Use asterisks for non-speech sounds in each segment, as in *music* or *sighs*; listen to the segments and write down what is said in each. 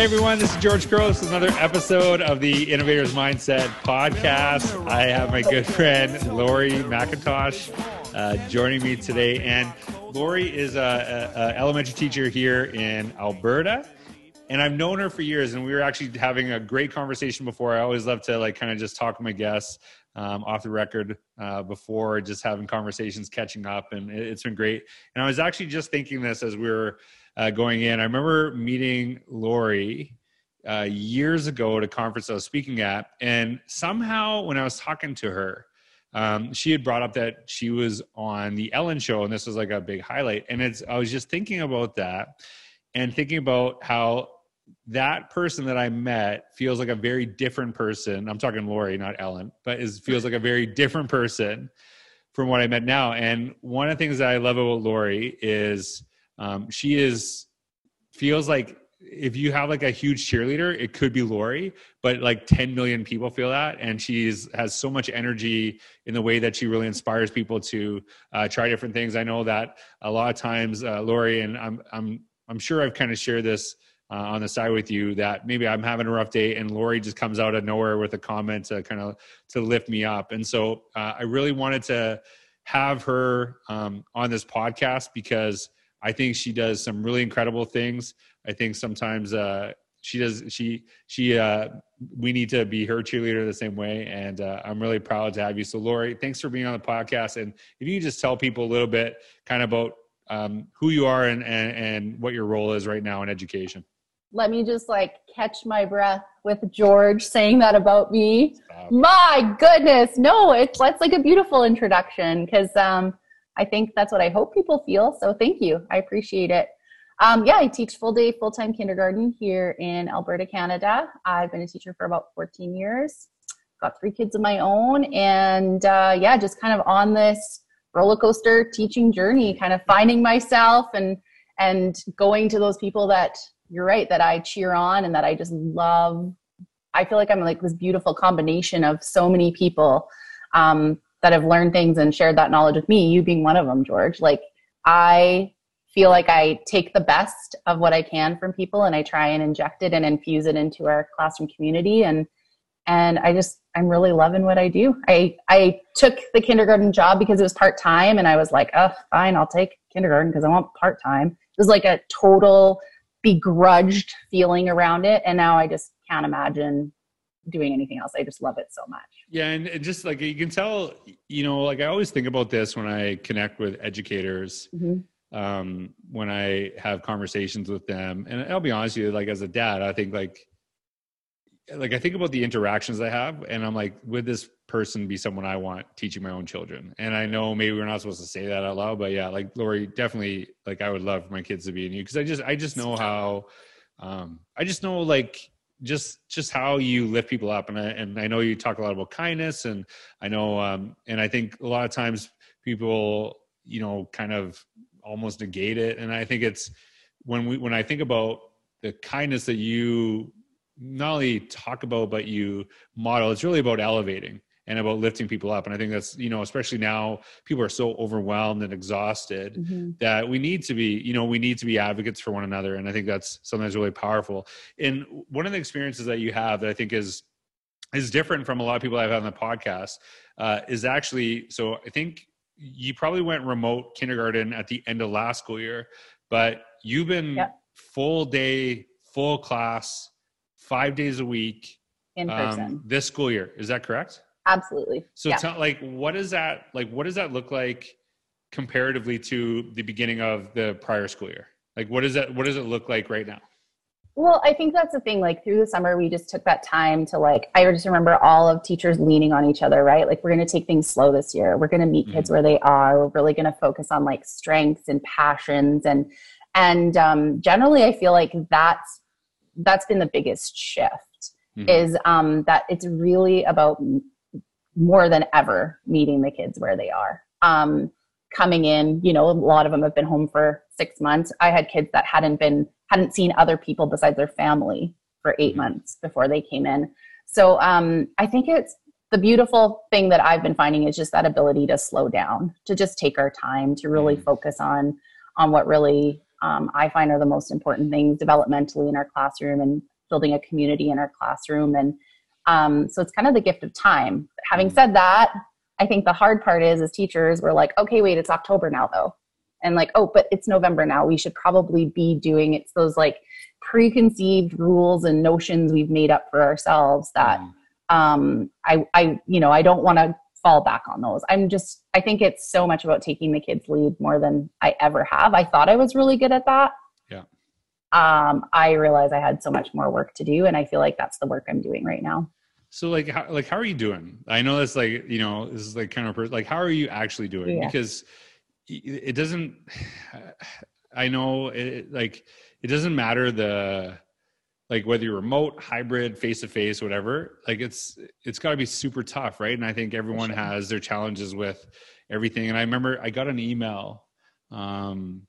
Hey everyone, this is George Couros, another episode of the Innovators Mindset podcast. I have my good friend Laurie McIntosh uh, joining me today, and Laurie is a, elementary teacher here in Alberta, and I've known her for years. And we were actually having a great conversation before. I always love to like kind of just talk to my guests um, off the record uh, before, just having conversations, catching up, and it's been great. And I was actually just thinking this as we were uh, going in. I remember meeting Laurie uh, years ago at a conference I was speaking at, and somehow when I was talking to her, um, she had brought up that she was on the Ellen show, and this was like a big highlight. And it's I was just thinking about that, and thinking about how that person that I met feels like a very different person. I'm talking Laurie, not Ellen, but is feels like a very different person from what I met now. And one of the things that I love about Laurie is um, she is feels like if you have like a huge cheerleader, it could be Laurie, but like 10 million people feel that. And she's has so much energy in the way that she really inspires people to uh, try different things. I know that a lot of times, uh, Laurie, and I'm, I'm, I'm sure I've kind of shared this uh, on the side with you that maybe I'm having a rough day and Laurie just comes out of nowhere with a comment to kind of to lift me up. And so uh, I really wanted to have her um, on this podcast because I think she does some really incredible things. I think sometimes uh, she does she she uh, we need to be her cheerleader the same way, and uh, I'm really proud to have you. So, Laurie, thanks for being on the podcast, and if you just tell people a little bit, kind of about um, who you are and, and and what your role is right now in education. Let me just like catch my breath with George saying that about me. Stop. My goodness, no, it's that's like a beautiful introduction because um, I think that's what I hope people feel. So thank you. I appreciate it. Um, yeah, I teach full day, full time kindergarten here in Alberta, Canada. I've been a teacher for about 14 years. Got three kids of my own, and uh, yeah, just kind of on this roller coaster teaching journey, kind of finding myself and and going to those people that you're right that I cheer on and that I just love. I feel like I'm like this beautiful combination of so many people um, that have learned things and shared that knowledge with me, you being one of them, George. Like, I feel like I take the best of what I can from people and I try and inject it and infuse it into our classroom community. And, and I just, I'm really loving what I do. I, I took the kindergarten job because it was part time and I was like, oh, fine, I'll take kindergarten because I want part time. It was like a total begrudged feeling around it. And now I just can't imagine doing anything else. I just love it so much. Yeah, and just like you can tell, you know, like I always think about this when I connect with educators. Mm-hmm. Um, when I have conversations with them, and I'll be honest with you, like as a dad, I think like like I think about the interactions I have, and I'm like, would this person be someone I want teaching my own children? And I know maybe we're not supposed to say that out loud, but yeah, like Laurie, definitely, like I would love my kids to be in you because I just I just know how, um, I just know like just just how you lift people up. And I, and I know you talk a lot about kindness and I know um and I think a lot of times people you know kind of almost negate it. And I think it's when we when I think about the kindness that you not only talk about but you model it's really about elevating and about lifting people up. And i think that's you know especially now people are so overwhelmed and exhausted mm-hmm. that we need to be you know we need to be advocates for one another. And i think that's something that's really powerful. And one of the experiences that you have that i think is is different from a lot of people i've had on the podcast uh, is actually so i think you probably went remote kindergarten at the end of last school year but you've been yep. full day full class five days a week in person. um, this school year. Is that correct Absolutely. So yeah. tell like what does that like what does that look like comparatively to the beginning of the prior school year? Like what does that what does it look like right now? Well, I think that's the thing. Like through the summer, we just took that time to like, I just remember all of teachers leaning on each other, right? Like, we're going to take things slow this year. We're going to meet mm-hmm. kids where they are. We're really going to focus on like strengths and passions. And, and um, generally, I feel like that's, that's been the biggest shift mm-hmm. is um, that it's really about more than ever meeting the kids where they are. Um, coming in, you know, a lot of them have been home for six months. I had kids that hadn't been, hadn't seen other people besides their family for 8 mm-hmm. months before they came in. So um, I think it's the beautiful thing that I've been finding is just that ability to slow down, to just take our time, to really mm. focus on on what really um, I find are the most important things developmentally in our classroom and building a community in our classroom. And um, so it's kind of the gift of time. Having said that, I think the hard part is as teachers, we're like, okay, wait, it's October now though. And like, oh, but it's November now. We should probably be doing it's those like preconceived rules and notions we've made up for ourselves that mm. um I I you know, I don't want to fall back on those. I'm just I think it's so much about taking the kids lead more than I ever have. I thought I was really good at that. Um I realize I had so much more work to do and I feel like that's the work I'm doing right now. So like how like how are you doing? I know that's like, you know, this is like kind of like how are you actually doing? Yeah. Because it doesn't *sighs* I know it like it doesn't matter the like whether you're remote, hybrid, face to face, whatever, like it's it's got to be super tough, right? And I think everyone sure. has their challenges with everything. And I remember I got an email um,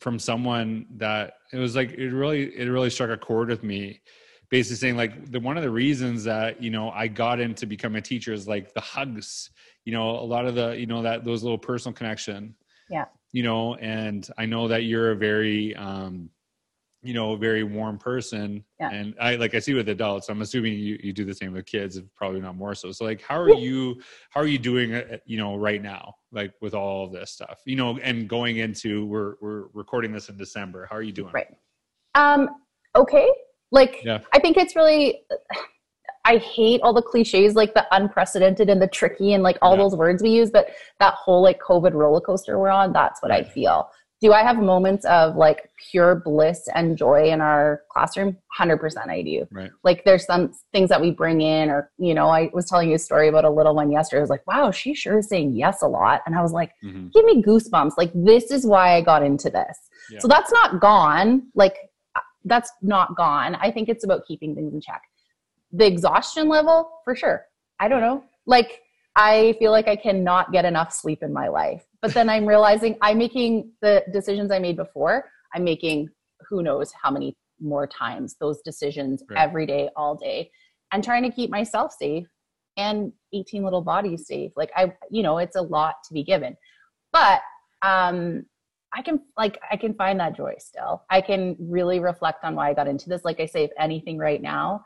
from someone that it was like it really it really struck a chord with me. Basically saying like the one of the reasons that you know I got into becoming a teacher is like the hugs, you know, a lot of the you know that those little personal connection. Yeah. You know, and I know that you're a very um you know, a very warm person. Yeah. And I like I see with adults. I'm assuming you, you do the same with kids, probably not more so. So like how are you how are you doing uh, you know right now like with all of this stuff? You know, and going into we're we're recording this in December. How are you doing? Right. Um okay. Like yeah. I think it's really I hate all the cliches like the unprecedented and the tricky and like all yeah. those words we use, but that whole like COVID roller coaster we're on, that's what I feel do I have moments of like pure bliss and joy in our classroom? 100% I do. Right. Like there's some things that we bring in, or, you know, I was telling you a story about a little one yesterday. I was like, wow, she sure is saying yes a lot. And I was like, mm-hmm. give me goosebumps. Like, this is why I got into this. Yeah. So that's not gone. Like, that's not gone. I think it's about keeping things in check. The exhaustion level, for sure. I don't know. Like, I feel like I cannot get enough sleep in my life. But then I'm realizing I'm making the decisions I made before, I'm making who knows how many more times those decisions right. every day, all day, and trying to keep myself safe and 18 little bodies safe. Like I, you know, it's a lot to be given. But um I can like I can find that joy still. I can really reflect on why I got into this. Like I say, if anything right now,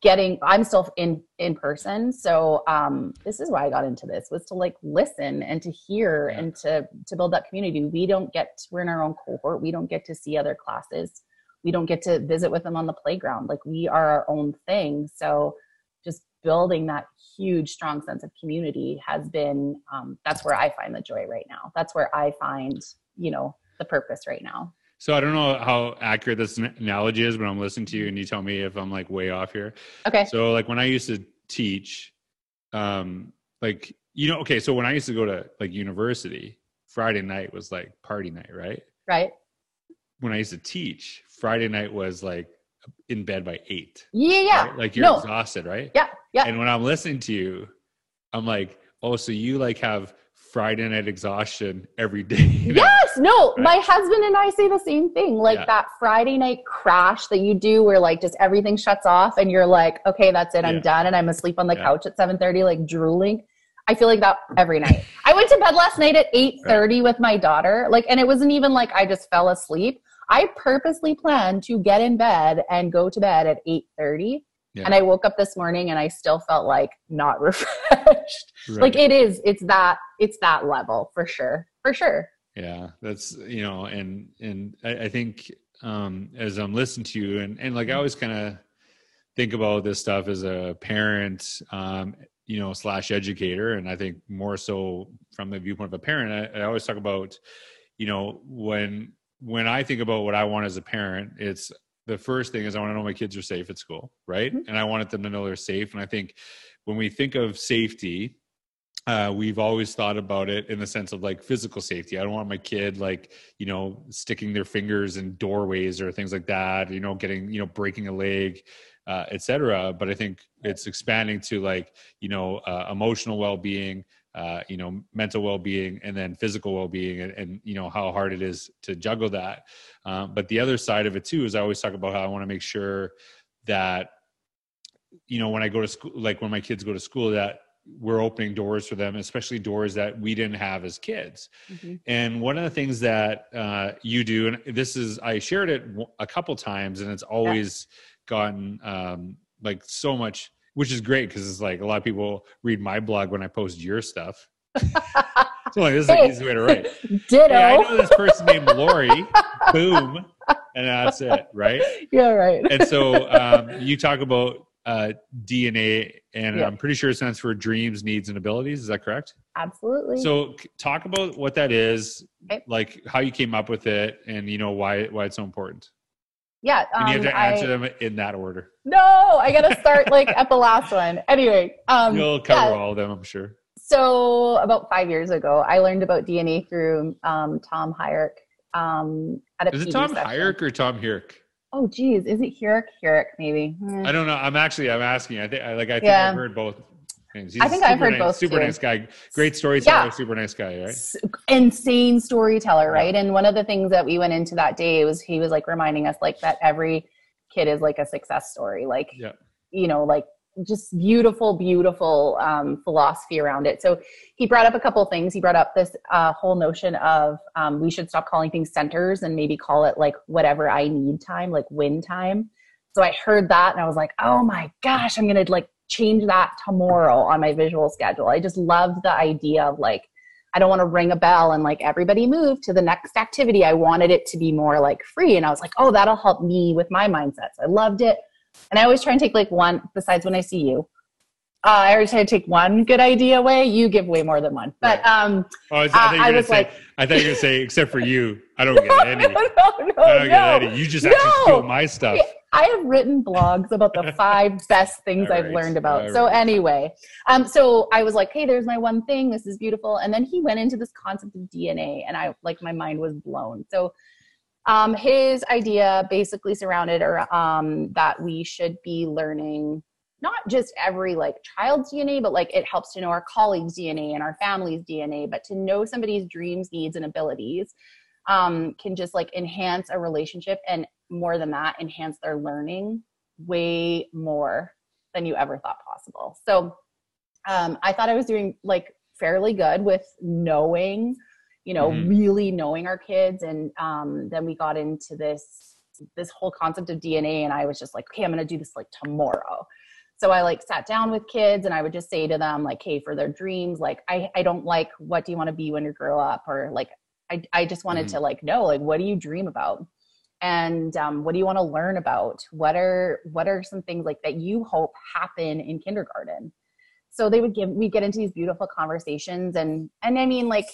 getting i'm still in in person. So um this is why i got into this was to like listen and to hear yeah. and to to build that community. We don't get we're in our own cohort. We don't get to see other classes. We don't get to visit with them on the playground. Like we are our own thing. So just building that huge strong sense of community has been um, that's where i find the joy right now. That's where i find you know the purpose right now so I don't know how accurate this analogy is, but I'm listening to you and you tell me if I'm like way off here. Okay. So like when I used to teach, um, like you know, okay, so when I used to go to like university, Friday night was like party night, right? Right. When I used to teach, Friday night was like in bed by eight. Yeah, yeah. Right? Like you're no. exhausted, right? Yeah, yeah. And when I'm listening to you, I'm like, oh, so you like have Friday night exhaustion every day. *laughs* Yes, no, right? my husband and I say the same thing. Like yeah. that Friday night crash that you do where like just everything shuts off and you're like, okay, that's it, I'm yeah. done and I'm asleep on the yeah. couch at 7:30 like drooling. I feel like that every night. I went to bed last night at 8:30 right. with my daughter. Like and it wasn't even like I just fell asleep. I purposely planned to get in bed and go to bed at 8:30 yeah. And I woke up this morning and I still felt like not *laughs* refreshed. Right. Like it is, it's that, it's that level for sure. For sure. Yeah. That's, you know, and, and I, I think, um, as I'm listening to you and, and like I always kind of think about this stuff as a parent, um, you know, slash educator. And I think more so from the viewpoint of a parent, I, I always talk about, you know, when, when I think about what I want as a parent, it's the first thing is I want to know my kids are safe at school, right? Mm-hmm. And I wanted them to know they're safe. And I think when we think of safety, uh, we've always thought about it in the sense of like physical safety. I don't want my kid like you know sticking their fingers in doorways or things like that. You know, getting you know breaking a leg, uh, etc. But I think it's expanding to like you know uh, emotional well being, uh, you know mental well-being and then physical well-being and, and, you know how hard it is to juggle that um, but the other side of it too is i always talk about how i want to make sure that you know when i go to school like when my kids go to school that we're opening doors for them, especially doors that we didn't have as kids. Mhm. And one of the things that uh, you do, and this is, I shared it a couple times, and it's always gotten um, like so much, which is great because it's like a lot of people read my blog when I post your stuff. *laughs* so like, this is Hey. the easy way to write. Ditto. Hey, I know this person named Laurie. Boom, and that's it, right? yeah, right. And so um, you talk about uh, DNA, and Yeah. I'm pretty sure it stands for dreams, needs, and abilities. Is that correct? Absolutely. So talk about what that is, Okay. like how you came up with it, and you know why why it's so important. Yeah, And you have um, to answer I, them in that order. no, I gotta start like at the last one. Anyway, um, You'll cover yeah, all of them, I'm sure. so about five years ago, I learned about DNA through um, Tom Hierck um, at a Is it PD Tom session. Hyrick or Tom Hirk? Oh, geez, is it Hyrick? Hyrick, maybe. Hmm. I don't know. I'm actually I'm asking. I think I like I think Yeah. I've heard both. I think I've heard nice, both, Super too. nice guy, great storyteller, Yeah. super nice guy, right? s- insane storyteller, Yeah. right? And one of the things that we went into that day was he was like reminding us like that every kid is like a success story, like Yeah. you know, like just beautiful, beautiful um, philosophy around it. So he brought up a couple things. He brought up this uh, whole notion of um, we should stop calling things centers and maybe call it like whatever I need time, like win time. So I heard that and I was like, oh my gosh, I'm gonna like change that tomorrow on my visual schedule. I just loved the idea of like I don't want to ring a bell and like everybody move to the next activity. I wanted it to be more like free. And I was like, oh, that'll help me with my mindsets. I loved it. And I always try and take like one, besides when I see you. Uh, I always try to take one good idea away. You give way more than one. But um, Oh, I, was, Uh, I, thought you were I gonna was say, like- I thought you were gonna say, except for you, I *laughs* don't get any. no, no, no, I don't no. get any. You just actually No. steal my stuff. I have written blogs about the five *laughs* best things All I've learned about. So right. anyway, um, so I was like, hey, there's my one thing. This is beautiful. And then he went into this concept of DNA, and I like my mind was blown. So um, his idea basically surrounded or um, that we should be learning not just every like child's DNA, but like it helps to know our colleagues' DNA and our family's DNA, but to know somebody's dreams, needs, and abilities um, can just like enhance a relationship and more than that, enhance their learning way more than you ever thought possible. So um, I thought I was doing like fairly good with knowing, you know, Mhm. really knowing our kids. And um, then we got into this this whole concept of DNA, and I was just like, okay, I'm gonna do this like tomorrow. So I like sat down with kids and I would just say to them, like, hey, for their dreams, like, I, I don't like what do you want to be when you grow up? Or like I, I just wanted Mhm. to like know, like, what do you dream about? And um, what do you want to learn about? What are what are some things like that you hope happen in kindergarten? So they would give we get into these beautiful conversations and and I mean like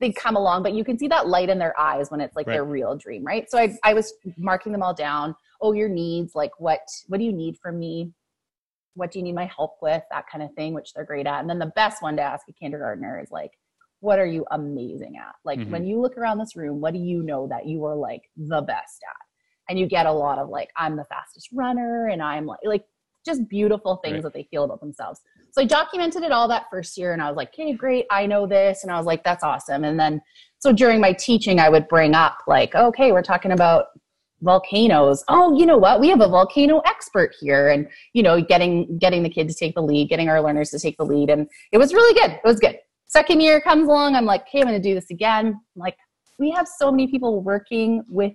they come along, but you can see that light in their eyes when it's like Right. their real dream, right? So I I was marking them all down. Oh, your needs, like what what do you need from me? What do you need my help with? That kind of thing, which they're great at. And then the best one to ask a kindergartner is like, what are you amazing at? Like Mhm. when you look around this room, what do you know that you are like the best at? And you get a lot of like, I'm the fastest runner, and I'm like like just beautiful things Right. that they feel about themselves. So I documented it all that first year and I was like, okay, great, I know this. And I was like, that's awesome. And then so during my teaching, I would bring up like, okay, we're talking about volcanoes. Oh, you know what? We have a volcano expert here. And, you know, getting getting the kid to take the lead, getting our learners to take the lead. And it was really good. It was good. Second year comes along, I'm like, okay, I'm gonna do this again. I'm like, we have so many people working with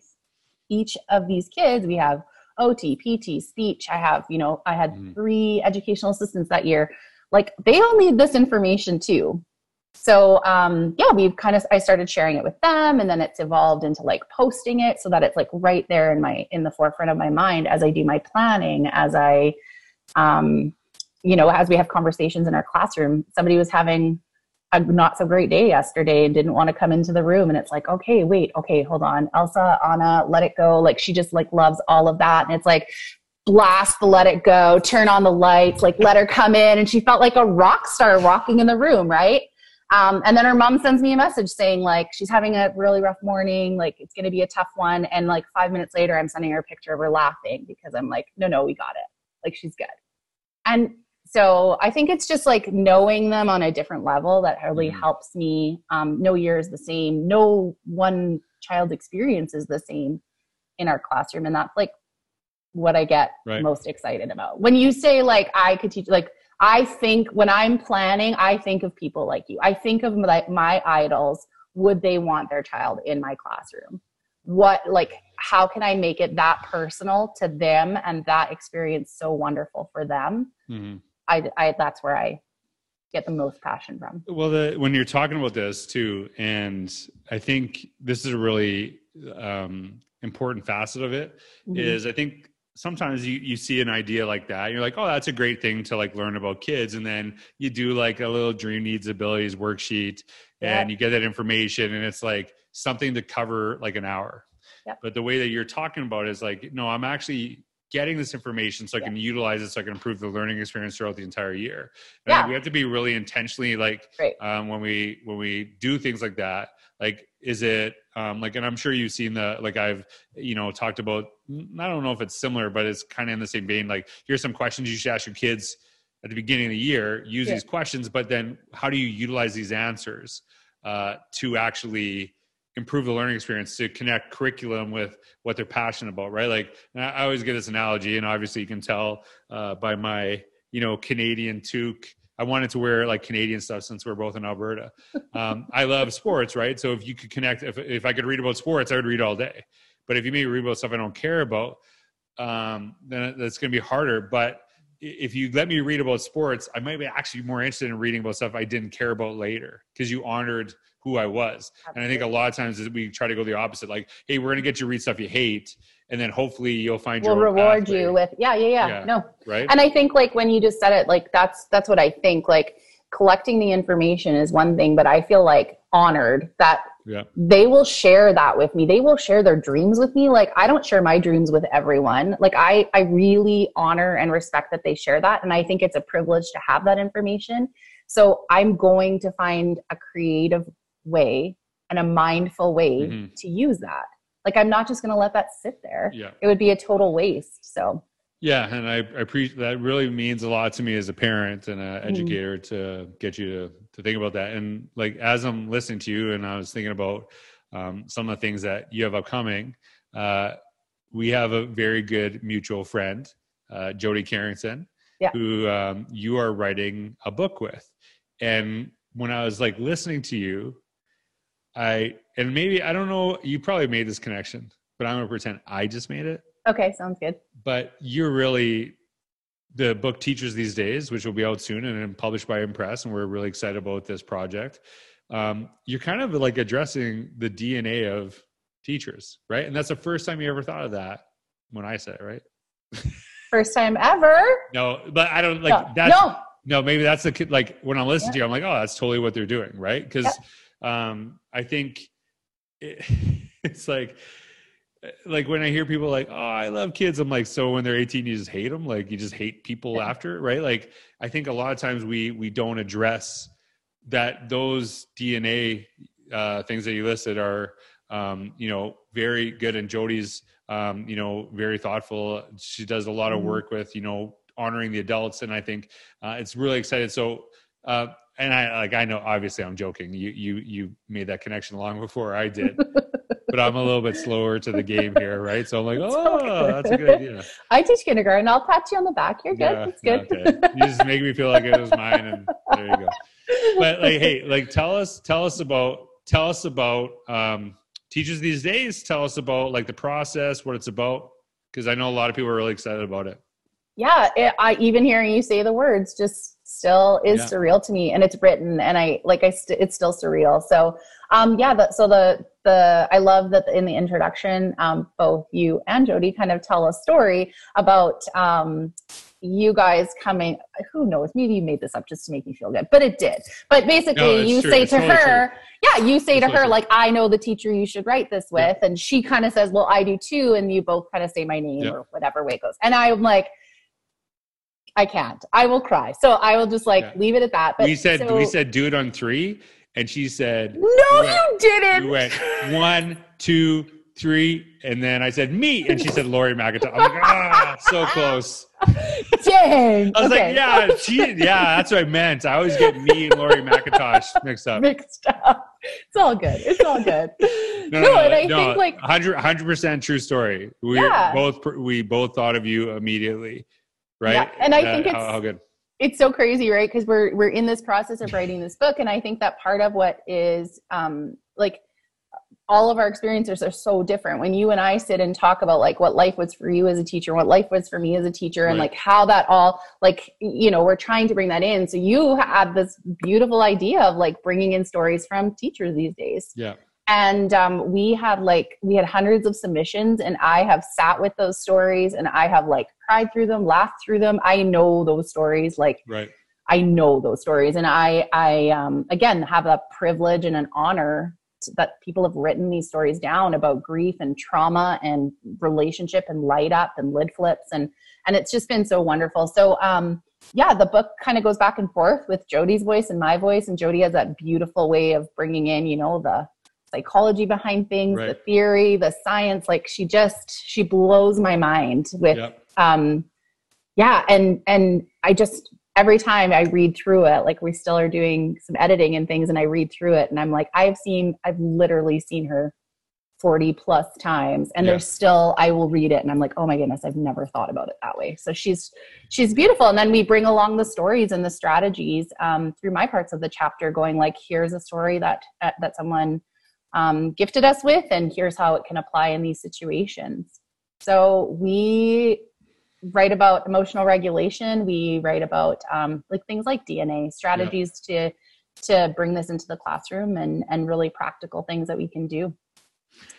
each of these kids. We have OT, PT, speech. I have, you know, I had Mhm. three educational assistants that year. Like they all need this information too. So um, yeah, we've kind of I started sharing it with them, and then it's evolved into like posting it so that it's like right there in my in the forefront of my mind as I do my planning, as I, um, you know, as we have conversations in our classroom. Somebody was having a not so great day yesterday and didn't want to come into the room, and it's like, okay, wait, okay, hold on, Elsa, Anna, let it go. Like she just like loves all of that, and it's like blast the let it go, turn on the lights, like let her come in. And she felt like a rock star walking in the room, right? Um, and then her mom sends me a message saying like she's having a really rough morning, like it's going to be a tough one. And like five minutes later, I'm sending her a picture of her laughing because I'm like, no, no, we got it. Like she's good. And so I think it's just like knowing them on a different level that really Mhm. helps me. Um, no year is the same. No one child's experience is the same in our classroom, and that's like what I get Right. most excited about. When you say like I could teach, like I think when I'm planning, I think of people like you. I think of like my idols. Would they want their child in my classroom? What like how can I make it that personal to them and that experience so wonderful for them? Mm-hmm. I, I that's where I get the most passion from. Well, the, when you're talking about this too, and I think this is a really um, important facet of it. Mm-hmm. Is I think sometimes you, you see an idea like that you're like oh that's a great thing to like learn about kids and then you do like a little dream needs abilities worksheet and you get that information and it's like something to cover like an hour yep. but the way that you're talking about is like no i'm actually getting this information so I can utilize it so I can improve the learning experience throughout the entire year. And yeah. we have to be really intentionally like um, when we when we do things like that. Like, is it um, like? And I'm sure you've seen the like I've you know talked about. I don't know if it's similar, but it's kind of in the same vein. Like, here's some questions you should ask your kids at the beginning of the year. Use yeah. these questions, but then how do you utilize these answers uh, to actually improve the learning experience to connect curriculum with what they're passionate about right? Like i always get this analogy and obviously you can tell uh, by my you know canadian toque. I wanted to wear like canadian stuff since we're both in alberta. Um, *laughs* i love sports right? So if you could connect if, if i could read about sports i would read all day. But if you maybe read about stuff i don't care about um, then that's going to be harder. But if you let me read about sports i might be actually more interested in reading about stuff i didn't care about later because you honored who I was. And I think a lot of times we try to go the opposite, like, hey, we're gonna get you read stuff you hate, and then hopefully you'll find we'll reward pathway. you with yeah, yeah, yeah, yeah. No. Right. And I think like when you just said it, like that's that's what I think. Like collecting the information is one thing, but I feel like honored that yeah. they will share that with me. They will share their dreams with me. Like I don't share my dreams with everyone. Like I I really honor and respect that they share that. And I think it's a privilege to have that information. So I'm going to find a creative way and a mindful way mm-hmm. to use that. Like I'm not just going to let that sit there. Yeah. It would be a total waste. So yeah, and I, I appreciate that. Really means a lot to me as a parent and an mm-hmm. educator to get you to to think about that. And like as I'm listening to you, and I was thinking about um, some of the things that you have upcoming. Uh, we have a very good mutual friend, uh, Jody Carrington, yeah. who um, you are writing a book with. And when I was like listening to you, I and maybe I don't know. You probably made this connection, but I'm gonna pretend I just made it. Okay, sounds good. But you're really the book Teachers These Days, which will be out soon and published by Impress, and we're really excited about this project. Um, you're kind of like addressing the DNA of teachers, right? And that's the first time you ever thought of that when I said it, right? *laughs* First time ever. no, but I don't like no. that's no. no, maybe that's the like when I'm listening yeah. to you, I'm like, oh, that's totally what they're doing, right? Because um, I think it, *laughs* it's like like when I hear people like, "Oh, I love kids," I'm like, "So when they're 18, you just hate them? Like you just hate people after, right?" Like I think a lot of times we we don't address that those DNA uh, things that you listed are, um, you know, very good. And Jody's, um, you know, very thoughtful. She does a lot of mm-hmm. work with, you know, honoring the adults, and I think uh, it's really excited. So uh, and I like I know obviously I'm joking. You you you made that connection long before I did. but I'm a little bit slower to the game here, right? So I'm like, oh, that's a good idea. *laughs* I teach kindergarten. I'll pat you on the back. You're good. Yeah, it's good. Okay. You just make me feel like it was mine, and there you go. But like, hey, like, tell us, tell us about, tell us about um, teachers these days. Tell us about like the process, what it's about, because I know a lot of people are really excited about it. Yeah, it, I even hearing you say the words just still is yeah. surreal to me and it's written and i like i st- it's still surreal so um yeah the, so the the i love that in the introduction um both you and jody kind of tell a story about um you guys coming who knows maybe you made this up just to make me feel good but it did but basically no, you true. say it's to totally her true. yeah you say it's to her true. like i know the teacher you should write this with yeah. and she kind of says well i do too and you both kind of say my name yeah. or whatever way it goes and i'm like I can't. I will cry. So I will just like yeah. leave it at that. But we said so, we said do it on three, and she said no, went, you didn't. You went one, two, three, and then I said me, and she said Laurie McIntosh. I'm like ah, so *laughs* close. Dang. I was okay. like, yeah, she, yeah, that's what I meant. I always get me and Laurie McIntosh mixed up. Mixed up. It's all good. It's all good. *laughs* no, no, no, and I no, think like 100 percent true story. We yeah. both we both thought of you immediately right? Yeah, and I think it's how, how good. it's so crazy, right? Because we're we're in this process of writing this book, and I think that part of what is um, like all of our experiences are so different when you and i sit and talk about like what life was for you as a teacher what life was for me as a teacher and like how that all like you know we're trying to bring that in so you have this beautiful idea of like bringing in stories from teachers these days yeah and um, we had like we had hundreds of submissions and i have sat with those stories and i have like cried through them laughed through them. I know those stories like right. I know those stories. And i i um, again have a privilege and an honor that people have written these stories down about grief and trauma and relationship and light up and lid flips. And and it's just been so wonderful. So um yeah the book kind of goes back and forth with jody's voice and my voice. And jody has that beautiful way of bringing in you know the psychology behind things right. the theory the science like she just she blows my mind with yep. um yeah and and i just every time I read through it, like we still are doing some editing and things, and I read through it, and I'm like, I've seen, I've literally seen her 40 plus times and yeah. there's still i will read it and i'm like oh my goodness i've never thought about it that way so she's she's beautiful and then we bring along the stories and the strategies um, through my parts of the chapter going like here's a story that uh, that someone um, gifted us with and here's how it can apply in these situations so we write about emotional regulation. We write about um, like things like DNA strategies yeah. to to bring this into the classroom and and really practical things that we can do.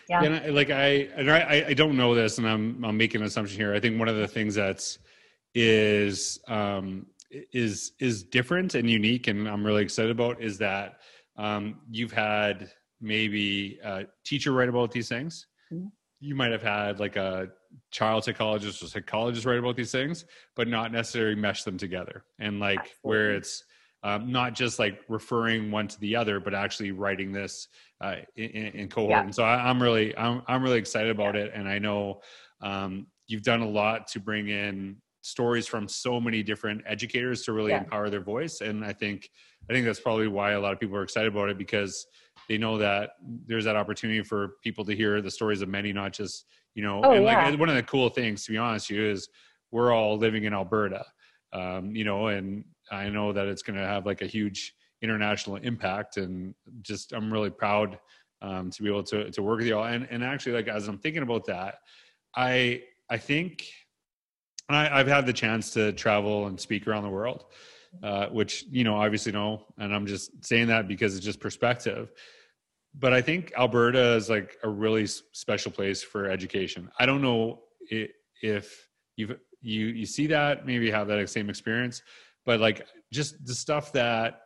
Yeah, and I, like I and I I don't know this, and I'm I'm making an assumption here. I think one of the things that's is um is is different and unique, and I'm really excited about is that um you've had maybe a teacher write about these things. Mm-hmm. You might have had like a child psychologist or psychologist write about these things, but not necessarily mesh them together. And like Absolutely. where it's um, not just like referring one to the other, but actually writing this uh, in, in, cohort. Yeah. And so I, am really, I'm, I'm really excited about yeah. it. And I know um, you've done a lot to bring in stories from so many different educators to really yeah. empower their voice. And I think, I think that's probably why a lot of people are excited about it because they know that there's that opportunity for people to hear the stories of many, not just you know oh, and yeah. like one of the cool things to be honest you is we're all living in alberta um, you know and i know that it's going to have like a huge international impact and just i'm really proud um, to be able to to work with you all and and actually like as i'm thinking about that i i think and I, i've had the chance to travel and speak around the world uh, which you know obviously no, and i'm just saying that because it's just perspective but I think Alberta is like a really special place for education. I don't know if you've you you see that maybe have that same experience, but like just the stuff that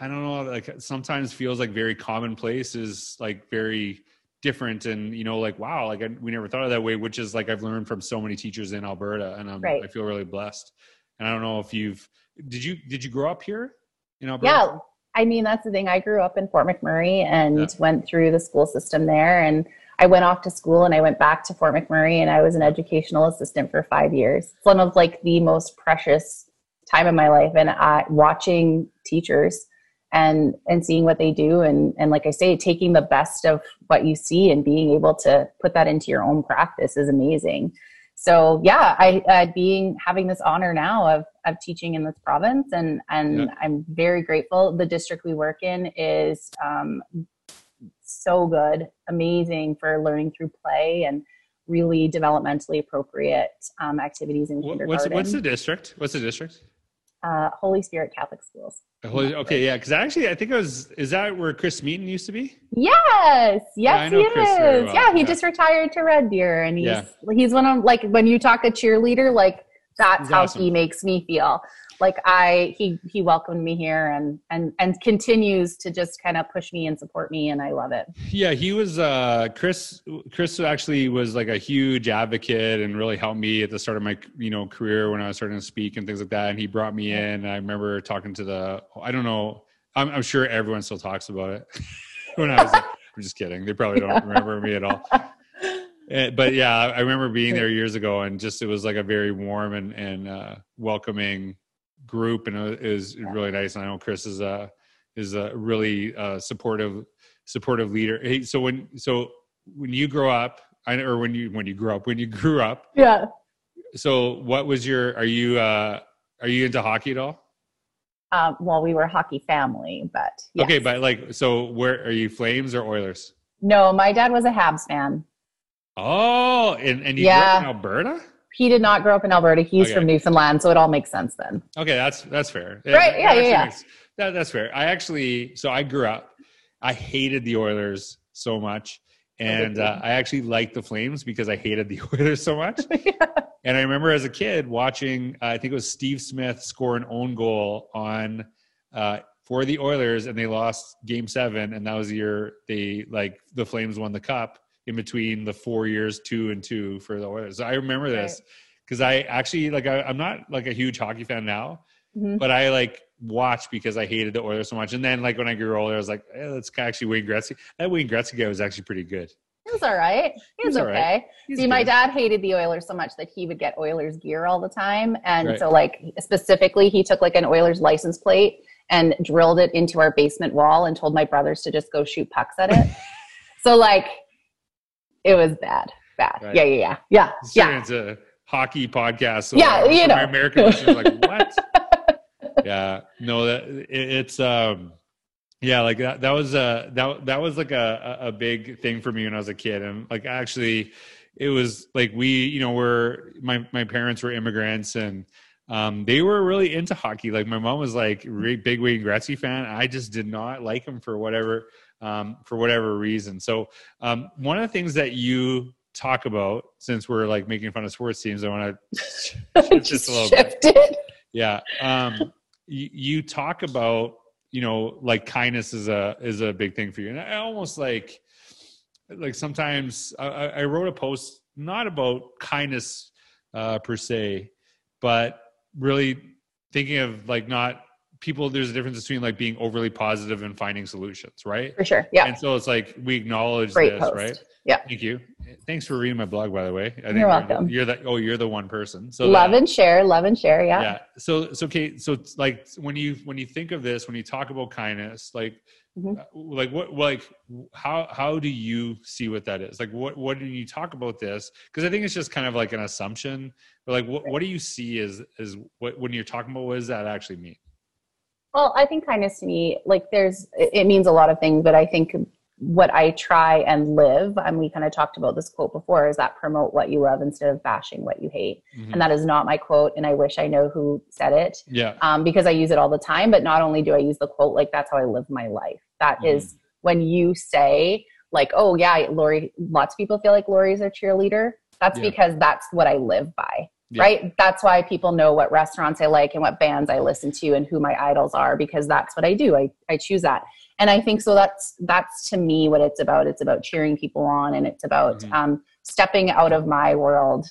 I don't know, like sometimes feels like very commonplace is like very different and you know like wow like I, we never thought of that way which is like i've learned from so many teachers in alberta and I'm, right. i feel really blessed and i don't know if you've did you did you grow up here in alberta yeah I mean, that's the thing. I grew up in Fort McMurray and yeah. went through the school system there. And I went off to school and I went back to Fort McMurray and I was an educational assistant for five years. It's one of like the most precious time of my life. And I, watching teachers and and seeing what they do and and like I say, taking the best of what you see and being able to put that into your own practice is amazing so yeah, I uh, being having this honor now of of teaching in this province, and and yeah. I'm very grateful. The district we work in is um, so good, amazing for learning through play and really developmentally appropriate um, activities in what's, kindergarten. What's the district? What's the district? uh, Holy Spirit Catholic Schools. Holy, okay, yeah, because actually, I think it was. Is that where Chris Meaton used to be? Yes, yes, yeah, he is. Well. Yeah, he yeah. just retired to Red Deer, and he's yeah. he's one of like when you talk a cheerleader, like that's he's how awesome. he makes me feel like I he he welcomed me here and and and continues to just kind of push me and support me and I love it. Yeah, he was uh Chris Chris actually was like a huge advocate and really helped me at the start of my you know career when I was starting to speak and things like that and he brought me in. I remember talking to the I don't know I'm, I'm sure everyone still talks about it *laughs* when I was I'm just kidding. They probably don't remember me at all. Eh, but yeah, I remember being there years ago, and just it was like a very warm and and uh, welcoming group, and it was really nice. And I know Chris is a is a really uh, supportive supportive leader. Hey, so when so when you grow up, I or when you when you grew up when you *laughs* grew up, yeah. So what was your? Are you uh, Are you into hockey at all? Um, well, we were a hockey family, but yes. okay, but like, so where are you? Flames or Oilers? no, my dad was a Habs fan. Oh, and and you Yeah. grew up in Alberta? He did not grow up in Alberta. He's Okay. from Newfoundland, so it all makes sense then. Okay, that's that's fair. Right, yeah, yeah, yeah. makes- that, that's fair. I actually, so I grew up. I hated the Oilers so much, and uh. I actually liked the Flames because I hated the *laughs* Oilers so much. *laughs* And I remember as a kid watching, uh, I think it was Steve Smith score an own goal on uh, for the Oilers, and they lost Game Seven, and that was the year they like the Flames won the cup in between the four years, two and two for the Oilers. I remember this because I actually like I, I'm not like a huge hockey fan now, Mhm. but I like watched because I hated the Oilers so much. And then like when I grew older, I was like, eh, that's actually Wayne Gretzky. That Wayne Gretzky guy was actually pretty good. It was all right. He was He's all okay. right. See, my dad hated the Oilers so much that he would get Oilers gear all the time. And Right. so, like, specifically, he took like an Oilers license plate and drilled it into our basement wall and told my brothers to just go shoot pucks at it. *laughs* so, like, it was bad. Bad. Right. Yeah, yeah, yeah. Yeah. It's Yeah. into a hockey podcast. So Yeah, you know. my American listeners like, what? *laughs* yeah, no, that it, it's um, yeah, like that. That was a that that was like a a a big thing for me when I was a kid, and like actually, it was like we, you know, were my my parents were immigrants and. Um, they were really into hockey. Like my mom was like re- big Wayne Gretzky fan. I just did not like him for whatever um, for whatever reason. So um, one of the things that you talk about, since we're like making fun of sports teams, I want to just a little bit. Yeah. Um, you, you talk about, you know, like kindness is a, is a big thing for you. And I almost like, like sometimes I, I I wrote a post, not about kindness uh, per se, but really thinking of like not people, there's a difference between like being overly positive and finding solutions. Right. For sure. Yeah. And so it's like, we acknowledge Great this, post. right? Yeah. Thank you. Thanks for reading my blog, by the way. I think You're welcome. You're the oh, you're the one person. So love that- and share. Love and share. Yeah. yeah. So so okay. So it's like when you when you think of this, when you talk about kindness, like Mhm. uh, like what like how how do you see what that is? Like what what do you talk about this? Because I think it's just kind of like an assumption. But like what what do you see as as what when you're talking about what does that actually mean? Well, I think kindness to me, like there's, it means a lot of things, but I think what I try and live, and we kind of talked about this quote before, is that promote what you love instead of bashing what you hate. Mhm. And that is not my quote, and I wish I know who said it Yeah. um, because I use it all the time. But not only do I use the quote, like that's how I live my life. That is when you say, like, oh, yeah, Laurie, lots of people feel like Laurie's a cheerleader. That's Yeah. because that's what I live by Yeah. right? That's why people know what restaurants I like and what bands I listen to and who my idols are because that's what I do. I, I choose that. And I think so that's that's to me what it's about. It's about cheering people on and it's about Mhm. um, stepping out of my world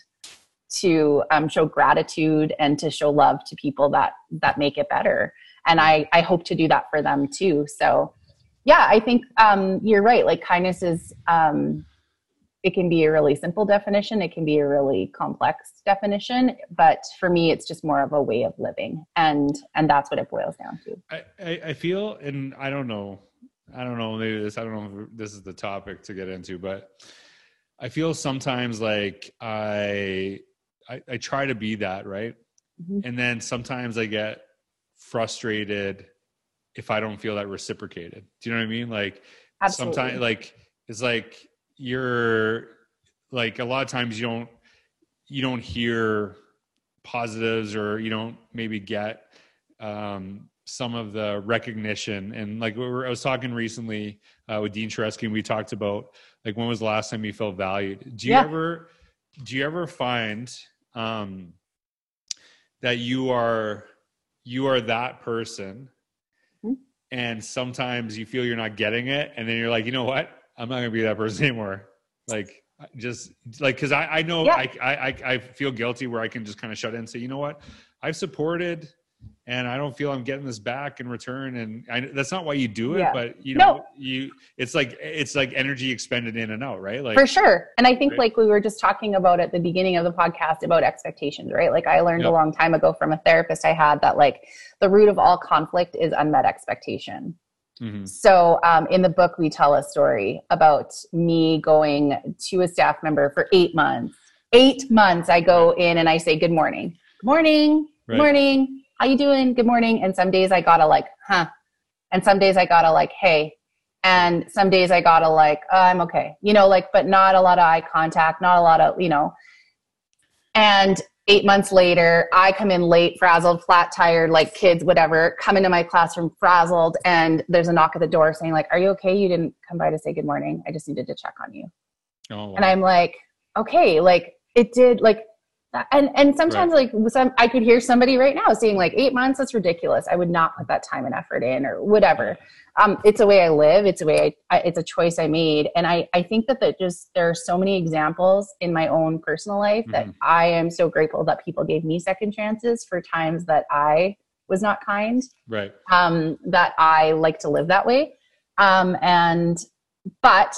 to um, show gratitude and to show love to people that that make it better. And I, I hope to do that for them too. So yeah, I think um, you're right. Like kindness is um, it can be a really simple definition it can be a really complex definition but for me it's just more of a way of living and and that's what it boils down to I, I, I feel, and I don't know, I don't know, maybe this, I don't know if this is the topic to get into, but I feel sometimes like I, I, I try to be that, right? Mhm. And then sometimes I get frustrated if I don't feel that reciprocated. Do you know what I mean? Like absolutely sometimes, like, it's like you're like a lot of times you don't, you don't hear positives or you don't maybe get um, some of the recognition. And like we were, I was talking recently uh, with Dean Shareski, and we talked about like when was the last time you felt valued? Do you Yeah. ever, do you ever find um, that you are you are that person, Mhm. and sometimes you feel you're not getting it, and then you're like, you know what? I'm not gonna be that person anymore. Like just like because I, I know Yeah. I, I I- feel guilty where I can just kind of shut in and say, you know what, I've supported, and I don't feel I'm getting this back in return, and I, that's not why you do it, Yeah. but you No. know, you it's like it's like energy expended in and out, right? Like for sure and i think Right. like we were just talking about at the beginning of the podcast about expectations right like i learned Yep. a long time ago from a therapist i had that like the root of all conflict is unmet expectation mhm. So, um, in the book, we tell a story about me going to a staff member for eight months. Eight months, I go in and I say, Good morning. Good morning. Good Right. morning. how you doing? Good morning. And some days I gotta like, huh. And some days I gotta like, hey. And some days I gotta like, oh, I'm okay. You know, like, but not a lot of eye contact, not a lot of, you know. And eight months later, I come in late, frazzled, flat tired, like kids, whatever, come into my classroom frazzled, and there's a knock at the door saying, like, Are you okay? You didn't come by to say good morning. I just needed to check on you. Oh, wow. And I'm like, okay, like it did like and and sometimes right. like some i could hear somebody right now saying like eight months that's ridiculous. I would not put that time and effort in or whatever. Um, it's a way i live. It's a way I, I, it's a choice i made. And i i think that that just there are so many examples in my own personal life mm-hmm. that i am so grateful that people gave me second chances for times that i was not kind right. um that i like to live that way. Um and but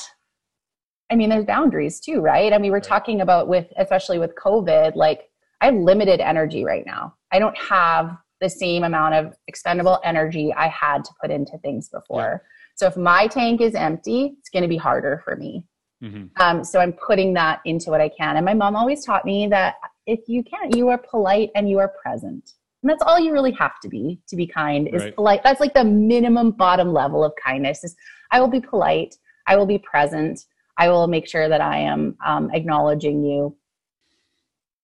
I mean, there's boundaries too, right? And we were talking about with, especially with COVID, like I have limited energy right now. I don't have the same amount of expendable energy I had to put into things before. Yeah. So if my tank is empty, it's going to be harder for me. Mm-hmm. Um, so I'm putting that into what I can. And my mom always taught me that if you can't, you are polite and you are present. And that's all you really have to be to be kind is right. polite. That's like the minimum bottom level of kindness is I will be polite. I will be present. I will make sure that I am um, acknowledging you.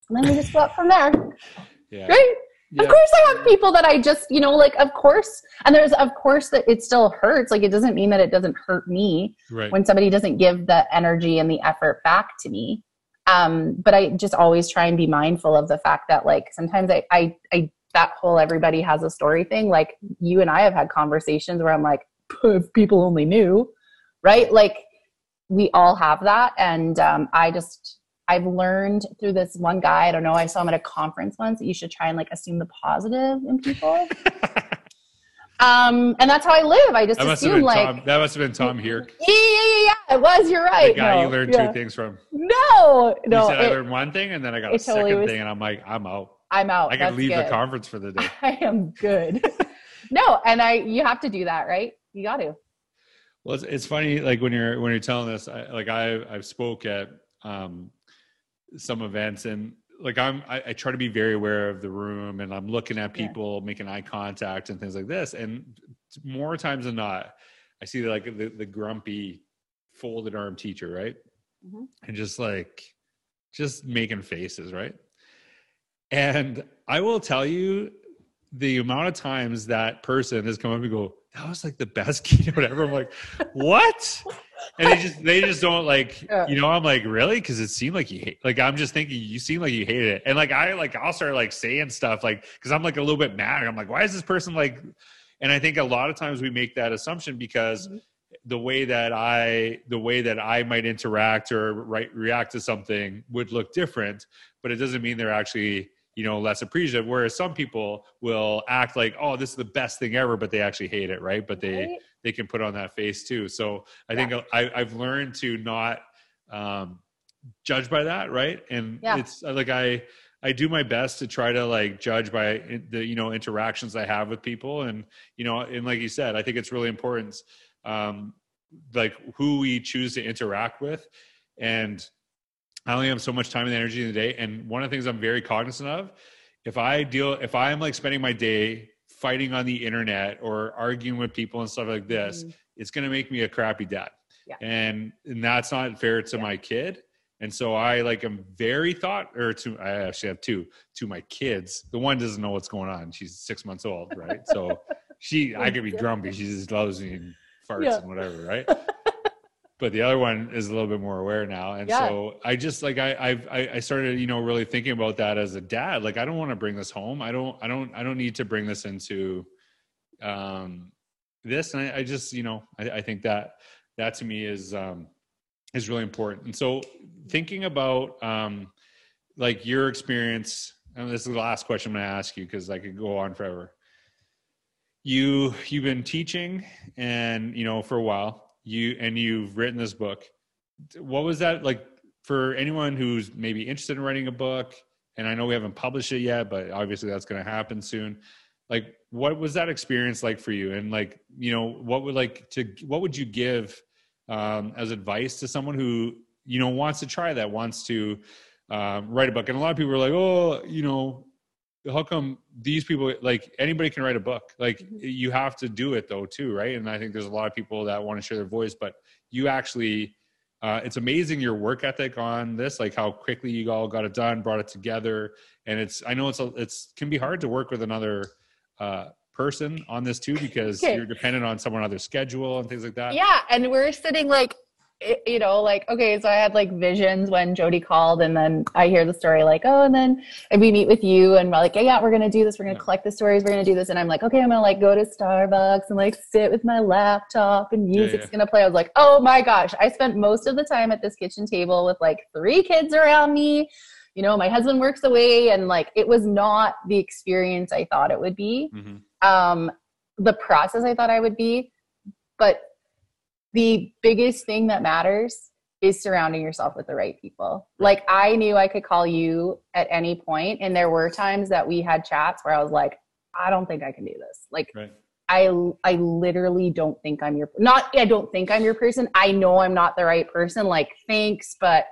And then we just go up from there. *laughs* Yeah. Right? Yeah. Of course, I have people that I just, you know, like, of course, and there's, of course, that it still hurts. Like, it doesn't mean that it doesn't hurt me right. when somebody doesn't give the energy and the effort back to me. Um, but I just always try and be mindful of the fact that, like, sometimes I, I, I, that whole everybody has a story thing, like, you and I have had conversations where I'm like, if people only knew, right? Like, we all have that. And um, I just, I've learned through this one guy, I don't know, I saw him at a conference once, that you should try and like assume the positive in people. *laughs* um, and that's how I live. I just that assume like Tom, that must have been Tom Hierck. Yeah, yeah, yeah, It was. You're right. The guy no, you learned yeah. two things from. No, no. You said it, I learned one thing, and then I got a second totally was, thing, and I'm like, I'm out. I'm out. I can leave good. the conference for the day. *laughs* I am good. *laughs* no, and I you have to do that, right? You got to. Well, it's, it's funny, like when you're when you're telling this, I, like I I've spoke at um, some events and like I'm I, I, try to be very aware of the room and I'm looking at people yeah. making eye contact and things like this. And more times than not, I see like the, the grumpy folded arm teacher, right? Mm-hmm. And just like just making faces, right? And I will tell you the amount of times that person has come up and go, that was like the best *laughs* keynote ever. I'm like, what? And they just they just don't like *laughs* yeah. you know I'm like really because it seemed like you hate like I'm just thinking you seem like you hated it and like I like I'll start like saying stuff like because I'm like a little bit mad I'm like why is this person like and I think a lot of times we make that assumption because mm-hmm. the way that I the way that I might interact or right react to something would look different but it doesn't mean they're actually you know less appreciative whereas some people will act like oh this is the best thing ever but they actually hate it right but they right. they can put on that face too so i yeah. think I, i've learned to not um judge by that right and yeah. it's uh, like i i do my best to try to like judge by the you know interactions i have with people and you know and like you said i think it's really important um like who we choose to interact with and I only have so much time and energy in the day. And one of the things I'm very cognizant of, if I deal, if I'm like spending my day fighting on the internet or arguing with people and stuff like this, mm-hmm. it's going to make me a crappy dad. Yeah. And, and that's not fair to yeah. my kid. And so I like am very thought or to I actually have two to my kids. The one doesn't know what's going on. She's six months old, right? So she I could be grumpy. She just loves me and farts yeah. and whatever, right? *laughs* but the other one is a little bit more aware now. And yeah. so i just like i I've, i started you know really thinking about that as a dad. Like i don't want to bring this home. I don't i don't i don't need to bring this into um this. And i, I just you know I, I, think that that to me is um is really important. And so thinking about um like your experience and this is the last question i'm going to ask you because i could go on forever. You you've been teaching and you know for a while you and you've written this book. What was that like for anyone who's maybe interested in writing a book and i know we haven't published it yet but obviously that's going to happen soon like what was that experience like for you? And like you know what would like to what would you give um, as advice to someone who you know wants to try that wants to um, write a book? And a lot of people are like oh you know how come these people like anybody can write a book like Mm-hmm. you have to do it though too right and i think there's a lot of people that want to share their voice but you actually uh, it's amazing your work ethic on this like how quickly you all got it done brought it together and it's i know it's a, it's can be hard to work with another uh, person on this too because Okay. you're dependent on someone other's schedule and things like that yeah and we're sitting like i- you know like okay so i had like visions when jody called and then i hear the story like oh and then and we meet with you and we're like yeah, yeah we're gonna do this we're gonna Yeah. collect the stories we're gonna do this and i'm like okay i'm gonna like go to starbucks and like sit with my laptop and music's yeah. gonna play i was like oh my gosh i spent most of the time at this kitchen table with like three kids around me you know my husband works away and like it was not the experience i thought it would be Mhm. um, the process I thought I would be. But the biggest thing that matters is surrounding yourself with the right people. Like I knew I could call you at any point, and there were times that we had chats where I was like, I don't think I can do this. Like right I I literally don't think I'm your not I don't think I'm your person. I know I'm not the right person. Like thanks, but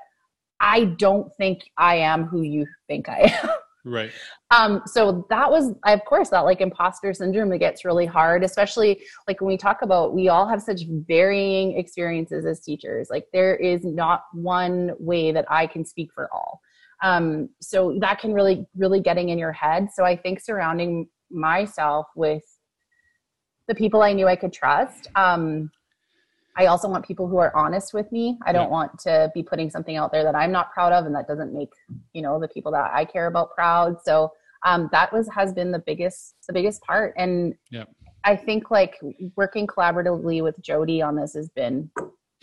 I don't think I am who you think I am. Right. Um so that was of course that like imposter syndrome that gets really hard especially like when we talk about we all have such varying experiences as teachers. Like there is not one way that i can speak for all. Um so that can really really getting in your head. So i think surrounding myself with the people i knew i could trust um I also want people who are honest with me. I don't Yeah. want to be putting something out there that I'm not proud of and that doesn't make, you know, the people that I care about proud. So um, that was has been the biggest the biggest part. And Yeah. I think like working collaboratively with Jody on this has been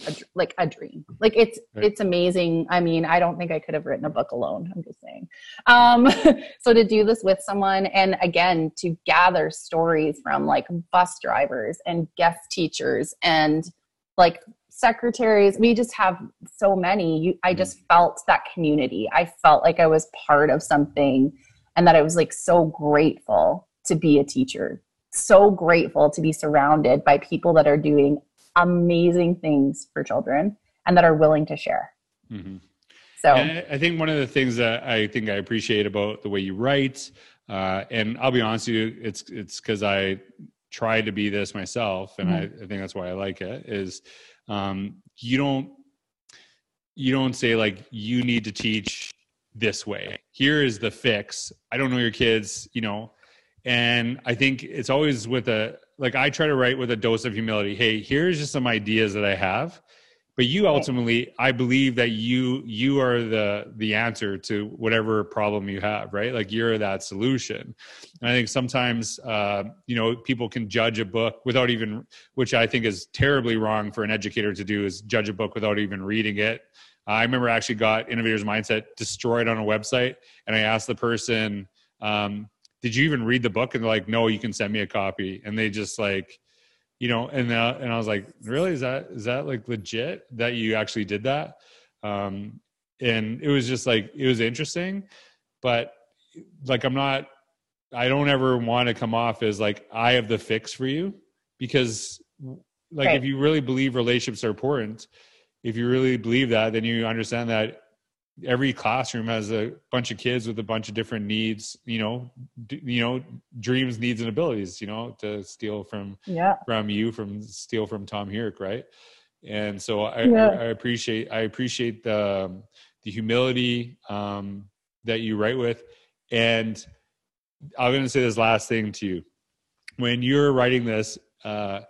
a, like a dream. Like it's Right. it's amazing. I mean, I don't think I could have written a book alone. I'm just saying. Um, *laughs* so to do this with someone and again to gather stories from like bus drivers and guest teachers and like secretaries we just have so many. You, i just felt that community. I felt like i was part of something and that i was like so grateful to be a teacher so grateful to be surrounded by people that are doing amazing things for children and that are willing to share. Hmm so And I I think one of the things that I think I appreciate about the way you write, uh, and I'll be honest with you, it's it's because I tried to be this myself, and I, I think that's why I like it. Is um, you don't you don't say like you need to teach this way. Here is the fix. I don't know your kids, you know, and I think it's always with a like I try to write with a dose of humility. Hey, here's just some ideas that I have but you ultimately i believe that you you are the the answer to whatever problem you have right? Like you're that solution. And i think sometimes uh, you know people can judge a book without even which i think is terribly wrong for an educator to do is judge a book without even reading it. I remember I actually got innovators mindset destroyed on a website and i asked the person um, did you even read the book? And they're like no you can send me a copy. And they just like you know and uh, and i was like really is that is that like legit that you actually did that um and it was just like it was interesting but like i'm not i don't ever want to come off as like i have the fix for you because like Right. if you really believe relationships are important if you really believe that then you understand that every classroom has a bunch of kids with a bunch of different needs you know d- you know dreams needs and abilities you know to steal from yeah from you from steal from Tom Hierck, right? And so I, Yeah. I, I appreciate I appreciate the um, the humility um, that you write with, and I'm going to say this last thing to you. When you're writing this, uh,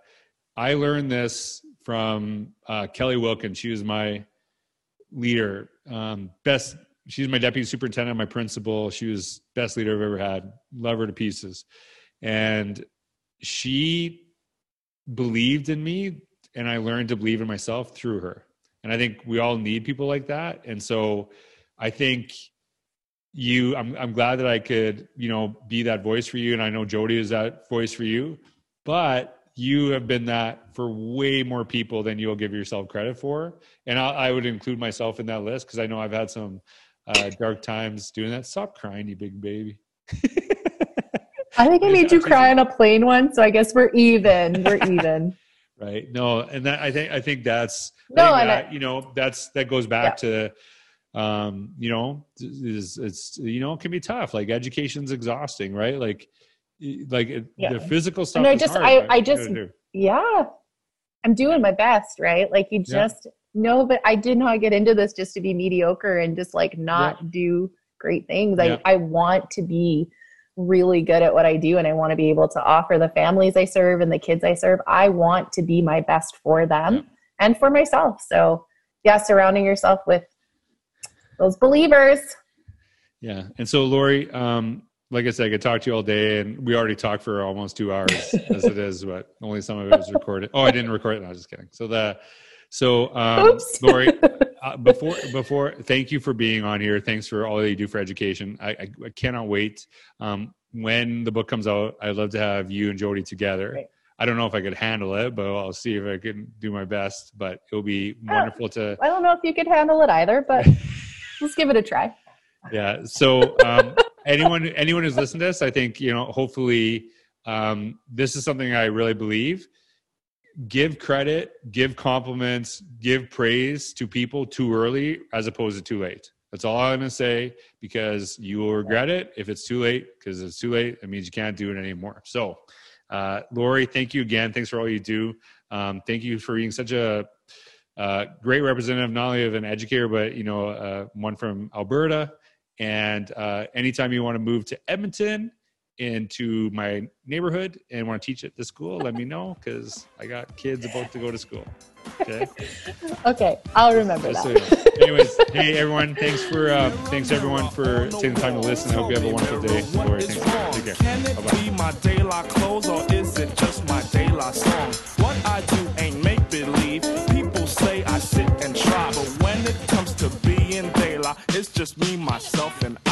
I learned this from uh, Kelly Wilkins. She was my leader, um, best. She's my deputy superintendent, my principal. She was best leader I've ever had. Love her to pieces, and she believed in me and I learned to believe in myself through her. And I think we all need people like that. And so I think you I'm I'm glad that I could, you know, be that voice for you and I know Jody is that voice for you. But you have been that for way more people than you'll give yourself credit for. And I, I would include myself in that list because I know I've had some uh, dark times doing that. Stop crying, you big baby. *laughs* i think i made you cry on a plane once so i guess we're even we're *laughs* even right no and that i think i think that's I No, think that, you know that's that goes back to um, you know, is it's you know, it can be tough. Like education's exhausting, right? Like like yeah. the physical stuff. And I just, hard, I, I just, yeah, I'm doing my best, right? Like you just yeah. know, but I did not get into this just to be mediocre and just like not yeah. do great things. I, I want to be really good at what I do and I want to be able to offer the families I serve and the kids I serve. I want to be my best for them and for myself. So yeah, surrounding yourself with those believers. Yeah. And so Laurie, um, like I said, I could talk to you all day, and we already talked for almost two hours *laughs* as it is, but only some of it was recorded. Oh, I didn't record it. No, I was just kidding. So the, so um, Laurie, *laughs* uh, before before, thank you for being on here. Thanks for all that you do for education. I, I, I cannot wait. Um, when the book comes out, I'd love to have you and Jody together. Great. I don't know if I could handle it, but I'll see if I can do my best. But it'll be wonderful to. I don't know if you could handle it either, but *laughs* let's give it a try. Yeah. So um, anyone anyone who's listened to this, I think you know. Hopefully, um, this is something I really believe. Give credit, give compliments, give praise to people too early as opposed to too late. That's all I'm to say because you will regret it if it's too late. Because it's too late, it means you can't do it anymore. So, uh, Laurie, thank you again. Thanks for all you do. Um, thank you for being such a uh, great representative, not only of an educator, but you know, uh, one from Alberta and uh, anytime you want to move to Edmonton into my neighborhood and want to teach at the school, let me know because I got kids about to go to school. Okay. *laughs* okay, I'll remember Just that. So. Anyways, hey everyone, thanks for uh, thanks everyone for taking the time to listen. I hope you have a wonderful day. Laurie, thanks. Take care. Can it Bye-bye. be my daylight clothes or is it just my daylight song? Just me, myself, and